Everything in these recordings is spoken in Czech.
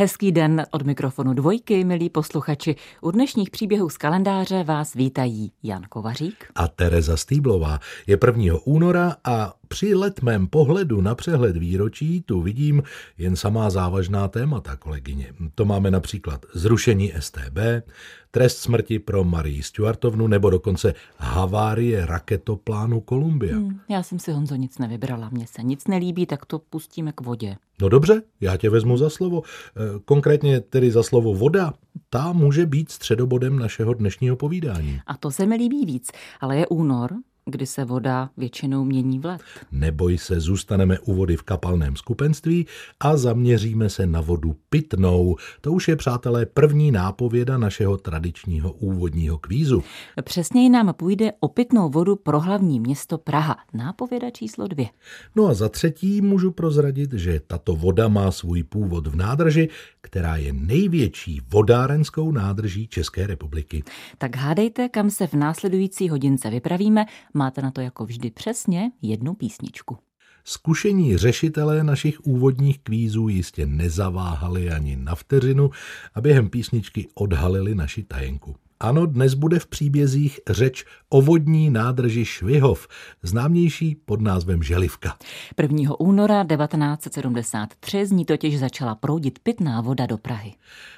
Hezký den od mikrofonu dvojky, milí posluchači. U dnešních příběhů z kalendáře vás vítají Jan Kovařík a Tereza Stýblová. Je 1. února a při letmém pohledu na přehled výročí tu vidím jen samá závažná témata, kolegyně. To máme například zrušení STB, trest smrti pro Marii Stuartovnu nebo dokonce havárie raketoplánu Columbia. Hmm, já jsem si Honzo nic nevybrala, mně se nic nelíbí, tak to pustíme k vodě. No dobře, já tě vezmu za slovo. E, konkrétně tedy za slovo voda. Ta může být středobodem našeho dnešního povídání. A to se mi líbí víc, ale je únor, kdy se voda většinou mění v let. Neboj se, zůstaneme u vody v kapalném skupenství a zaměříme se na vodu pitnou. To už je, přátelé, první nápověda našeho tradičního úvodního kvízu. Přesněji nám půjde o pitnou vodu pro hlavní město Praha. Nápověda číslo dvě. No a za třetí můžu prozradit, že tato voda má svůj původ v nádrži, která je největší vodárenskou nádrží České republiky. Tak hádejte, kam se v následující hodince vypravíme Máte na to jako vždy přesně jednu písničku. Zkušení řešitelé našich úvodních kvízů jistě nezaváhali ani na vteřinu a během písničky odhalili naši tajenku. Ano, dnes bude v příbězích řeč o vodní nádrži Švihov, známější pod názvem Želivka. 1. února 1973 z ní totiž začala proudit pitná voda do Prahy.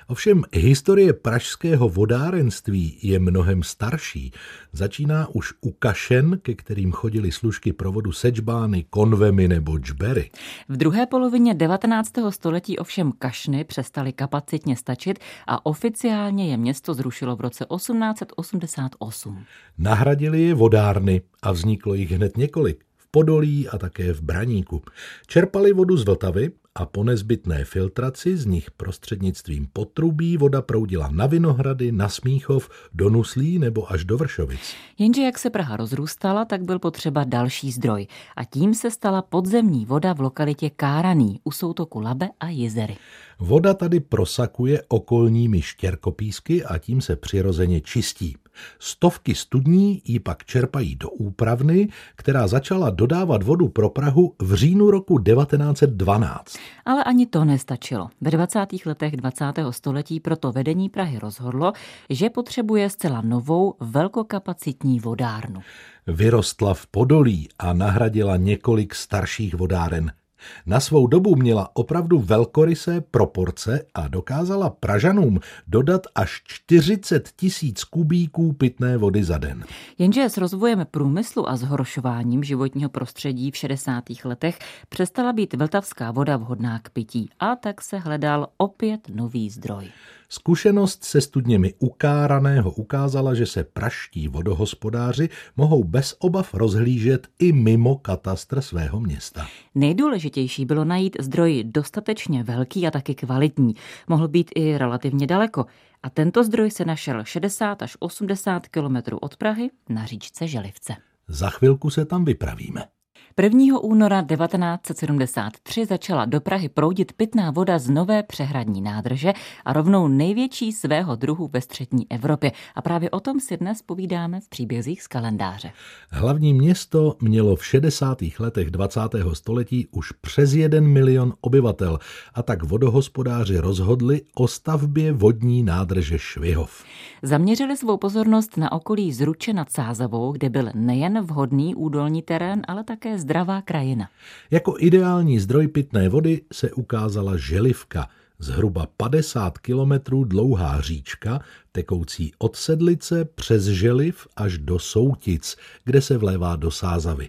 Ovšem historie pražského vodárenství je mnohem starší. Začíná už u kašen, ke kterým chodili služky provodu sečbány, konvemy nebo džbery. V druhé polovině 19. století ovšem kašny přestaly kapacitně stačit a oficiálně je město zrušilo v roce 1888. Nahradili je vodárny a vzniklo jich hned několik. V Podolí a také v Braníku. Čerpali vodu z Vltavy a po nezbytné filtraci z nich prostřednictvím potrubí voda proudila na Vinohrady, na Smíchov, do Nuslí nebo až do Vršovic. Jenže jak se Praha rozrůstala, tak byl potřeba další zdroj a tím se stala podzemní voda v lokalitě Káraný u soutoku Labe a Jezery. Voda tady prosakuje okolními štěrkopísky a tím se přirozeně čistí. Stovky studní ji pak čerpají do úpravny, která začala dodávat vodu pro Prahu v říjnu roku 1912. Ale ani to nestačilo. Ve 20. letech 20. století proto vedení Prahy rozhodlo, že potřebuje zcela novou velkokapacitní vodárnu. Vyrostla v Podolí a nahradila několik starších vodáren. Na svou dobu měla opravdu velkorysé proporce a dokázala Pražanům dodat až 40 tisíc kubíků pitné vody za den. Jenže s rozvojem průmyslu a zhoršováním životního prostředí v 60. letech přestala být vltavská voda vhodná k pití a tak se hledal opět nový zdroj. Zkušenost se studněmi ukáraného ukázala, že se praští vodohospodáři mohou bez obav rozhlížet i mimo katastr svého města. Nejdůležitější bylo najít zdroj dostatečně velký a taky kvalitní. Mohl být i relativně daleko. A tento zdroj se našel 60 až 80 kilometrů od Prahy na říčce Želivce. Za chvilku se tam vypravíme. 1. února 1973 začala do Prahy proudit pitná voda z nové přehradní nádrže a rovnou největší svého druhu ve střední Evropě. A právě o tom si dnes povídáme v příbězích z kalendáře. Hlavní město mělo v 60. letech 20. století už přes jeden milion obyvatel a tak vodohospodáři rozhodli o stavbě vodní nádrže Švihov. Zaměřili svou pozornost na okolí Zruče nad Sázavou, kde byl nejen vhodný údolní terén, ale také zdravá krajina. Jako ideální zdroj pitné vody se ukázala želivka, zhruba 50 kilometrů dlouhá říčka, tekoucí od Sedlice přes Želiv až do Soutic, kde se vlévá do Sázavy.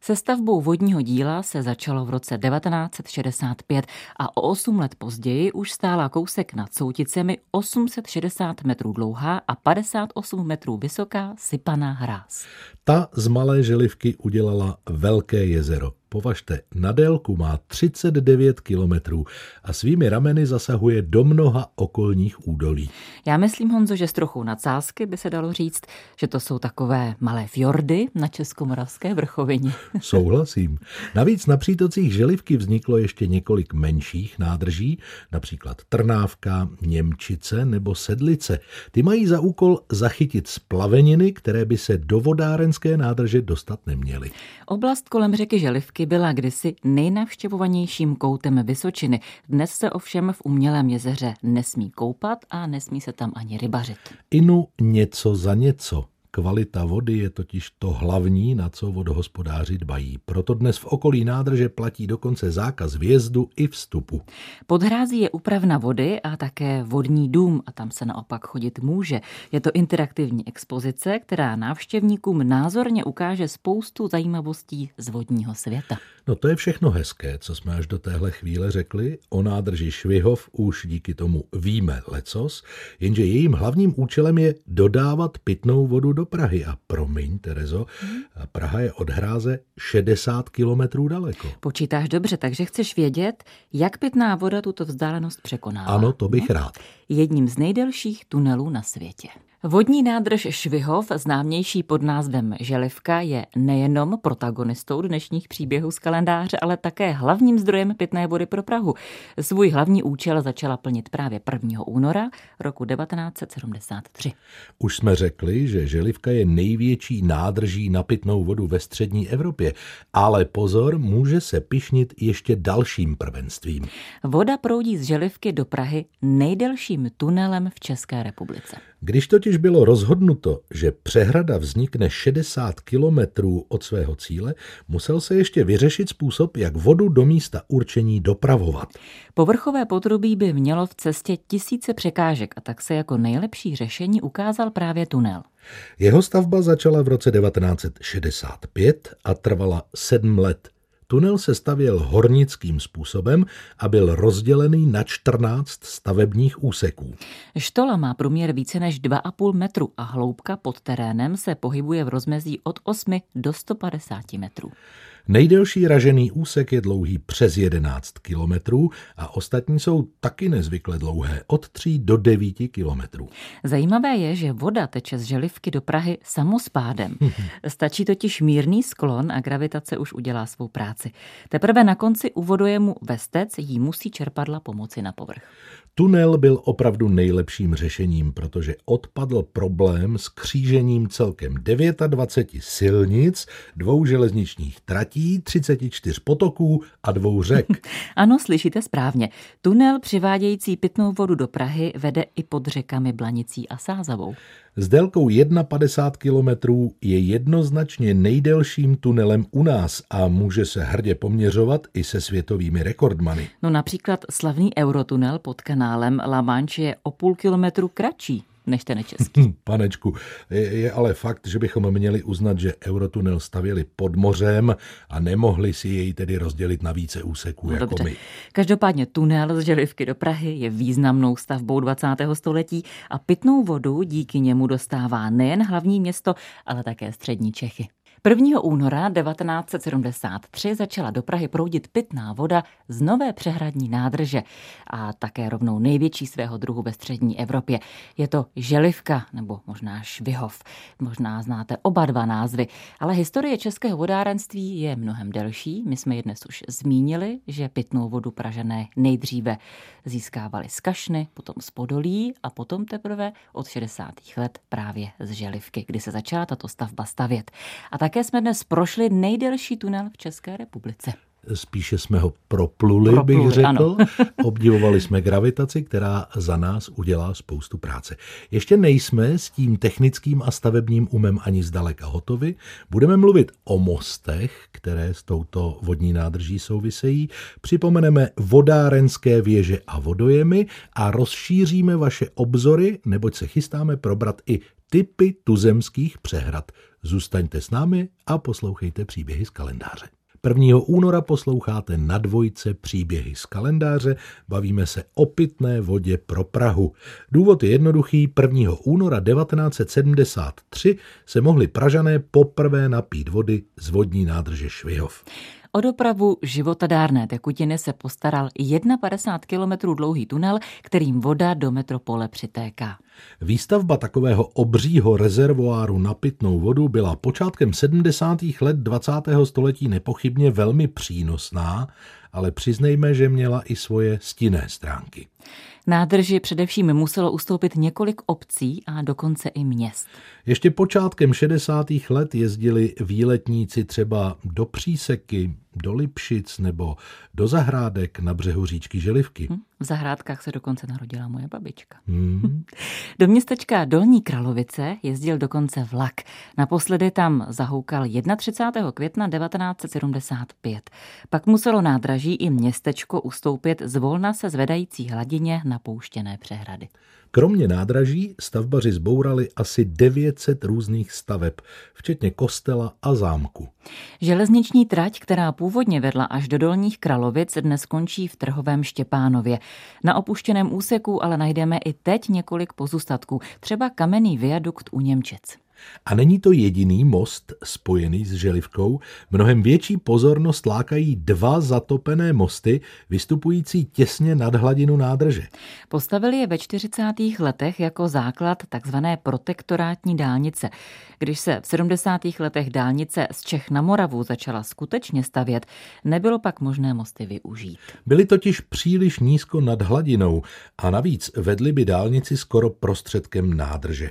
Se stavbou vodního díla se začalo v roce 1965 a o 8 let později už stála kousek nad Souticemi 860 metrů dlouhá a 58 metrů vysoká sypaná hráz. Ta z malé želivky udělala velké jezero. Považte, na délku má 39 kilometrů a svými rameny zasahuje do mnoha okolních údolí. Já myslím, Honzo, že s trochou nadsázky by se dalo říct, že to jsou takové malé fjordy na Českomoravské vrchovině. Souhlasím. Navíc na přítocích Želivky vzniklo ještě několik menších nádrží, například Trnávka, Němčice nebo Sedlice. Ty mají za úkol zachytit splaveniny, které by se do vodárenské nádrže dostat neměly. Oblast kolem řeky Želivky byla kdysi nejnavštěvovanějším koutem Vysočiny. Dnes se ovšem v umělém jezeře nesmí koupat a nesmí se tam ani rybařit. Inu něco za něco. Kvalita vody je totiž to hlavní, na co vodohospodáři dbají. Proto dnes v okolí nádrže platí dokonce zákaz vjezdu i vstupu. Podhrází je upravna vody a také vodní dům a tam se naopak chodit může. Je to interaktivní expozice, která návštěvníkům názorně ukáže spoustu zajímavostí z vodního světa. No to je všechno hezké, co jsme až do téhle chvíle řekli. O nádrži Švihov už díky tomu víme lecos, jenže jejím hlavním účelem je dodávat pitnou vodu do Prahy. A promiň, Terezo, Praha je od hráze 60 kilometrů daleko. Počítáš dobře, takže chceš vědět, jak pitná voda tuto vzdálenost překonává. Ano, to bych rád. Jedním z nejdelších tunelů na světě. Vodní nádrž Švihov, známější pod názvem Želivka, je nejenom protagonistou dnešních příběhů z kalendáře, ale také hlavním zdrojem pitné vody pro Prahu. Svůj hlavní účel začala plnit právě 1. února roku 1973. Už jsme řekli, že Želivka je největší nádrží na pitnou vodu ve střední Evropě, ale pozor, může se pišnit ještě dalším prvenstvím. Voda proudí z Želivky do Prahy nejdelším tunelem v České republice. Když totiž bylo rozhodnuto, že přehrada vznikne 60 kilometrů od svého cíle, musel se ještě vyřešit způsob, jak vodu do místa určení dopravovat. Povrchové potrubí by mělo v cestě tisíce překážek a tak se jako nejlepší řešení ukázal právě tunel. Jeho stavba začala v roce 1965 a trvala sedm let. Tunel se stavěl hornickým způsobem a byl rozdělený na 14 stavebních úseků. Štola má průměr více než 2,5 metru a hloubka pod terénem se pohybuje v rozmezí od 8 do 150 metrů. Nejdelší ražený úsek je dlouhý přes 11 kilometrů a ostatní jsou taky nezvykle dlouhé, od 3 do 9 kilometrů. Zajímavé je, že voda teče z Želivky do Prahy samospádem. Stačí totiž mírný sklon a gravitace už udělá svou práci. Teprve na konci u vodojemu Vestec jí musí čerpadla pomoci na povrch. Tunel byl opravdu nejlepším řešením, protože odpadl problém s křížením celkem 29 silnic, dvou železničních tratí, 34 potoků a dvou řek. ano, slyšíte správně. Tunel přivádějící pitnou vodu do Prahy vede i pod řekami Blanicí a Sázavou. S délkou 51 kilometrů je jednoznačně nejdelším tunelem u nás a může se hrdě poměřovat i se světovými rekordmany. No například slavný eurotunel pod kanálem La Manche je o půl kilometru kratší než ten český. Panečku, je, je ale fakt, že bychom měli uznat, že Eurotunel stavěli pod mořem a nemohli si jej tedy rozdělit na více úseků No, jako dobře. my. Každopádně tunel z Želivky do Prahy je významnou stavbou 20. století a pitnou vodu díky němu dostává nejen hlavní město, ale také střední Čechy. 1. února 1973 začala do Prahy proudit pitná voda z nové přehradní nádrže a také rovnou největší svého druhu ve střední Evropě. Je to Želivka nebo možná Švihov. Možná znáte oba dva názvy, ale historie českého vodárenství je mnohem delší. My jsme ji dnes už zmínili, že pitnou vodu Pražané nejdříve získávali z Kašny, potom z Podolí a potom teprve od 60. let právě z Želivky, kdy se začala tato stavba stavět. A také jsme dnes prošli nejdelší tunel v České republice. Spíše jsme ho propluli, Propluli, bych řekl. ano. Obdivovali jsme gravitaci, která za nás udělá spoustu práce. Ještě nejsme s tím technickým a stavebním umem ani zdaleka hotovi. Budeme mluvit o mostech, které s touto vodní nádrží souvisejí. Připomeneme vodárenské věže a vodojemy a rozšíříme vaše obzory, neboť se chystáme probrat i typy tuzemských přehrad. Zůstaňte s námi a poslouchejte příběhy z kalendáře. 1. února posloucháte na dvojce příběhy z kalendáře, bavíme se o pitné vodě pro Prahu. Důvod je jednoduchý, 1. února 1973 se mohli Pražané poprvé napít vody z vodní nádrže Švihov. O dopravu životadárné tekutiny se postaral 51 kilometrů dlouhý tunel, kterým voda do metropole přitéká. Výstavba takového obřího rezervoáru na pitnou vodu byla počátkem 70. let 20. století nepochybně velmi přínosná, ale přiznejme, že měla i svoje stinné stránky. Nádrži především muselo ustoupit několik obcí a dokonce i měst. Ještě počátkem 60. let jezdili výletníci třeba do Příseky, do Lipšic nebo do zahrádek na břehu říčky Želivky. Hm, v zahrádkách se dokonce narodila moje babička. Hmm. Do městečka Dolní Kralovice jezdil dokonce vlak. Naposledy tam zahoukal 31. května 1975. Pak muselo nádraží i městečko ustoupit z volna se zvedající hladině napouštěné přehrady. Kromě nádraží stavbaři zbourali asi 900 různých staveb, včetně kostela a zámku. Železniční trať, která původně vedla až do Dolních Kralovic, dnes končí v Trhovém Štěpánově. Na opuštěném úseku ale najdeme i teď několik pozůstatků, třeba kamenný viadukt u Němčic. A není to jediný most spojený s Želivkou. Mnohem větší pozornost lákají dva zatopené mosty, vystupující těsně nad hladinu nádrže. Postavili je ve 40. letech jako základ takzvané protektorátní dálnice. Když se v 70. letech dálnice z Čech na Moravu začala skutečně stavět, nebylo pak možné mosty využít. Byly totiž příliš nízko nad hladinou a navíc vedly by dálnici skoro prostředkem nádrže.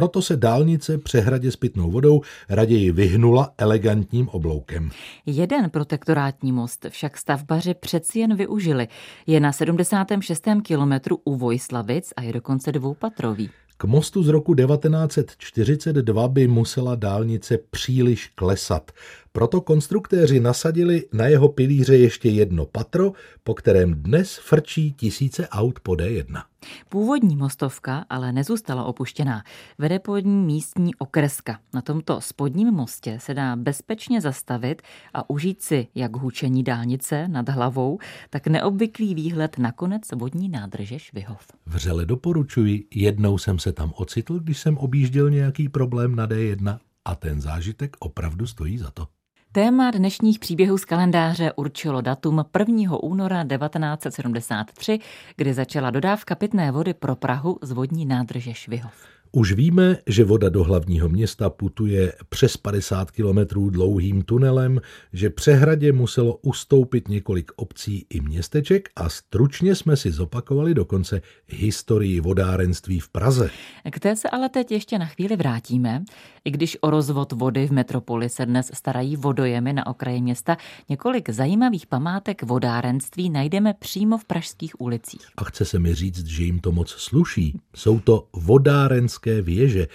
Proto se dálnice přehradě s pitnou vodou raději vyhnula elegantním obloukem. Jeden protektorátní most však stavbaři přeci jen využili. Je na 76. kilometru u Vojslavic a je dokonce dvoupatrový. K mostu z roku 1942 by musela dálnice příliš klesat. Proto konstruktéři nasadili na jeho pilíře ještě jedno patro, po kterém dnes frčí tisíce aut po D1. Původní mostovka ale nezůstala opuštěná. Vede pod ní místní okreska. Na tomto spodním mostě se dá bezpečně zastavit a užít si jak hučení dálnice nad hlavou, tak neobvyklý výhled na konec vodní nádrže Švihov. Vřele doporučuji, jednou jsem se tam ocitl, když jsem objížděl nějaký problém na D1 a ten zážitek opravdu stojí za to. Téma dnešních příběhů z kalendáře určilo datum 1. února 1973, kdy začala dodávka pitné vody pro Prahu z vodní nádrže Švihov. Už víme, že voda do hlavního města putuje přes 50 kilometrů dlouhým tunelem, že přehradě muselo ustoupit několik obcí i městeček a stručně jsme si zopakovali dokonce historii vodárenství v Praze. K té se ale teď ještě na chvíli vrátíme. I když o rozvod vody v metropoli se dnes starají vodojemy na okraji města, několik zajímavých památek vodárenství najdeme přímo v pražských ulicích. A chce se mi říct, že jim to moc sluší. Jsou to vodárenské věže.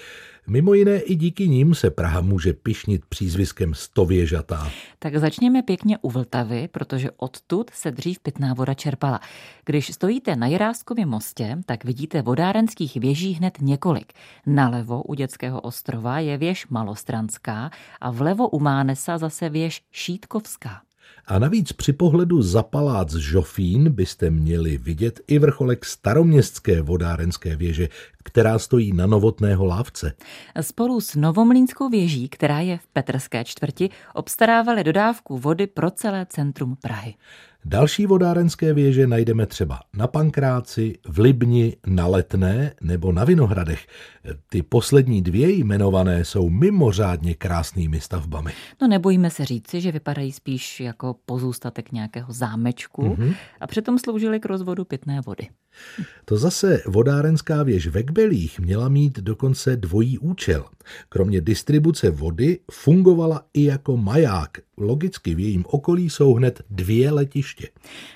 Mimo jiné i díky nim se Praha může pišnit přízviskem stověžatá. Tak začněme pěkně u Vltavy, protože odtud se dřív pitná voda čerpala. Když stojíte na Jiráskově mostě, tak vidíte vodárenských věží hned několik. Nalevo u Dětského ostrova je věž Malostranská a vlevo u Mánesa zase věž Šítkovská. A navíc při pohledu za palác Žofín byste měli vidět i vrcholek staroměstské vodárenské věže, která stojí na novotného lávce. Spolu s Novomlínskou věží, která je v Petrské čtvrti, obstarávali dodávku vody pro celé centrum Prahy. Další vodárenské věže najdeme třeba na Pankráci, v Libni, na Letné nebo na Vinohradech. Ty poslední dvě jmenované jsou mimořádně krásnými stavbami. No nebojíme se říci, že vypadají spíš jako pozůstatek nějakého zámečku mm-hmm. a přitom sloužily k rozvodu pitné vody. To zase vodárenská věž ve Kbelích měla mít dokonce dvojí účel. Kromě distribuce vody fungovala i jako maják. Logicky v jejím okolí jsou hned dvě letiště.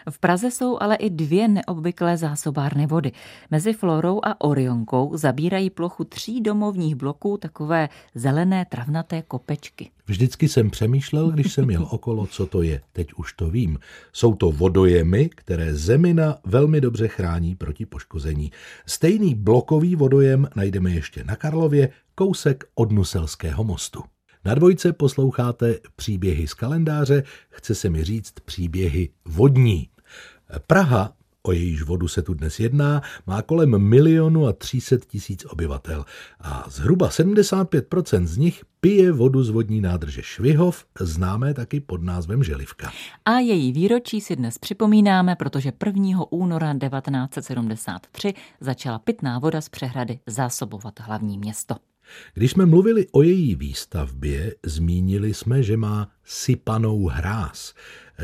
V Praze jsou ale i dvě neobvyklé zásobárny vody. Mezi Florou a Orionkou zabírají plochu tří domovních bloků takové zelené travnaté kopečky. Vždycky jsem přemýšlel, když jsem jel okolo, co to je. Teď už to vím. Jsou to vodojemy, které zemina velmi dobře chrání proti poškození. Stejný blokový vodojem najdeme ještě na Karlově, kousek od Nuselského mostu. Na dvojce posloucháte příběhy z kalendáře, chce se mi říct příběhy vodní. Praha o jejíž vodu se tu dnes jedná, má kolem milionu a 300 tisíc obyvatel a zhruba 75% z nich pije vodu z vodní nádrže Švihov, známé taky pod názvem Želivka. A její výročí si dnes připomínáme, protože 1. února 1973 začala pitná voda z přehrady zásobovat hlavní město. Když jsme mluvili o její výstavbě, zmínili jsme, že má sypanou hráz.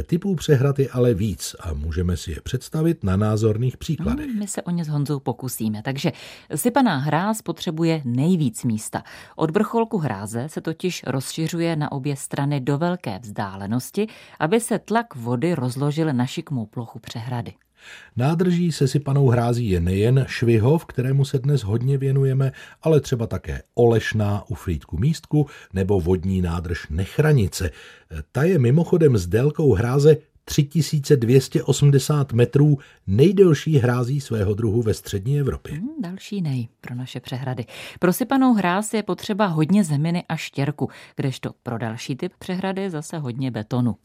Typů přehrad je ale víc a můžeme si je představit na názorných příkladech. Hmm, my se o ně s Honzou pokusíme. Takže sypaná hráz potřebuje nejvíc místa. Od vrcholku hráze se totiž rozšiřuje na obě strany do velké vzdálenosti, aby se tlak vody rozložil na šikmou plochu přehrady. Nádrží se sypanou hrází je nejen Švihov, kterému se dnes hodně věnujeme, ale třeba také Olešná u Frýdku místku nebo vodní nádrž Nechranice. Ta je mimochodem s délkou hráze 3280 metrů, nejdelší hrází svého druhu ve střední Evropě. Hmm, další nej pro naše přehrady. Pro sypanou hráz je potřeba hodně zeminy a štěrku, kdežto pro další typ přehrady zase hodně betonu.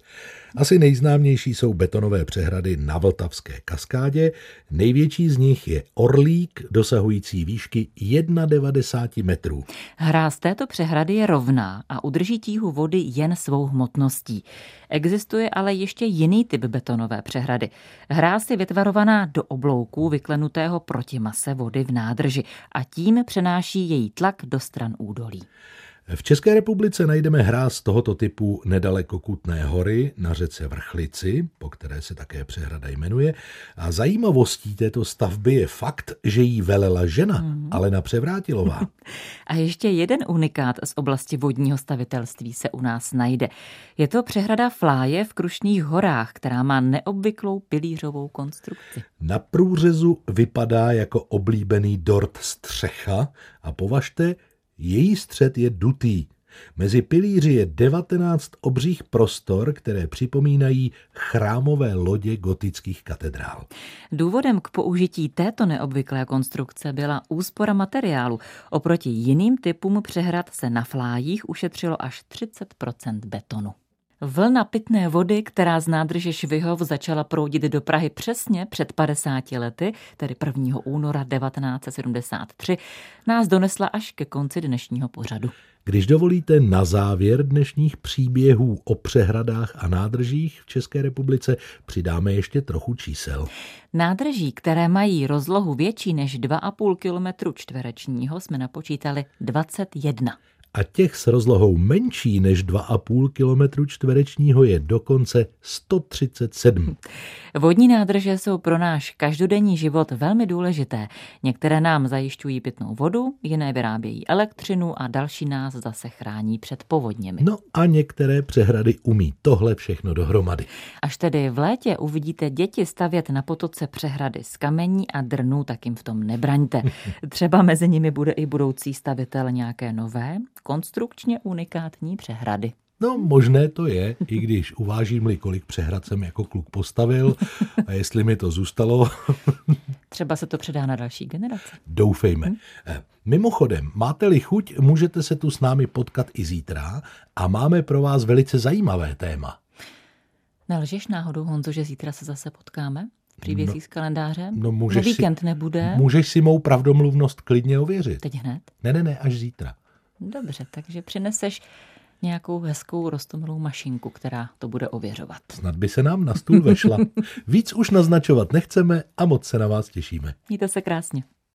Asi nejznámější jsou betonové přehrady na Vltavské kaskádě. Největší z nich je Orlík, dosahující výšky 1,90 metrů. Hráz této přehrady je rovná a udrží tíhu vody jen svou hmotností. Existuje ale ještě jiný typ betonové přehrady. Hráz je vytvarovaná do oblouků vyklenutého proti mase vody v nádrži a tím přenáší její tlak do stran údolí. V České republice najdeme hráz tohoto typu nedaleko Kutné hory na řece Vrchlici, po které se také přehrada jmenuje. A zajímavostí této stavby je fakt, že jí velela žena, mm. Alena Převrátilová. A ještě jeden unikát z oblasti vodního stavitelství se u nás najde. Je to přehrada Fláje v Krušných horách, která má neobvyklou pilířovou konstrukci. Na průřezu vypadá jako oblíbený dort střecha a považte, její střed je dutý. Mezi pilíři je 19 obřích prostor, které připomínají chrámové lodě gotických katedrál. Důvodem k použití této neobvyklé konstrukce byla úspora materiálu. Oproti jiným typům přehrad se na flájích ušetřilo až 30% betonu. Vlna pitné vody, která z nádrže Švihov začala proudit do Prahy přesně před 50 lety, tedy 1. února 1973, nás donesla až ke konci dnešního pořadu. Když dovolíte na závěr dnešních příběhů o přehradách a nádržích v České republice, přidáme ještě trochu čísel. Nádrží, které mají rozlohu větší než 2,5 km čtverečního, jsme napočítali 21 a těch s rozlohou menší než 2,5 km čtverečního je dokonce 137. Vodní nádrže jsou pro náš každodenní život velmi důležité. Některé nám zajišťují pitnou vodu, jiné vyrábějí elektřinu a další nás zase chrání před povodněmi. No a některé přehrady umí tohle všechno dohromady. Až tedy v létě uvidíte děti stavět na potoce přehrady z kamení a drnů, tak jim v tom nebraňte. Třeba mezi nimi bude i budoucí stavitel nějaké nové, konstrukčně unikátní přehrady. No, možné to je, i když uvážím-li, kolik přehrad jsem jako kluk postavil a jestli mi to zůstalo. Třeba se to předá na další generace. Doufejme. Hm? Mimochodem, máte-li chuť, můžete se tu s námi potkat i zítra a máme pro vás velice zajímavé téma. Nelžeš náhodou, Honzo, že zítra se zase potkáme? příbězí no, z kalendáře? No, můžeš Na víkend si, nebude? Můžeš si mou pravdomluvnost klidně ověřit. Teď hned? Ne, ne, ne, až zítra. Dobře, takže přineseš nějakou hezkou rostomilou mašinku, která to bude ověřovat. Snad by se nám na stůl vešla. Víc už naznačovat nechceme a moc se na vás těšíme. Mějte se krásně.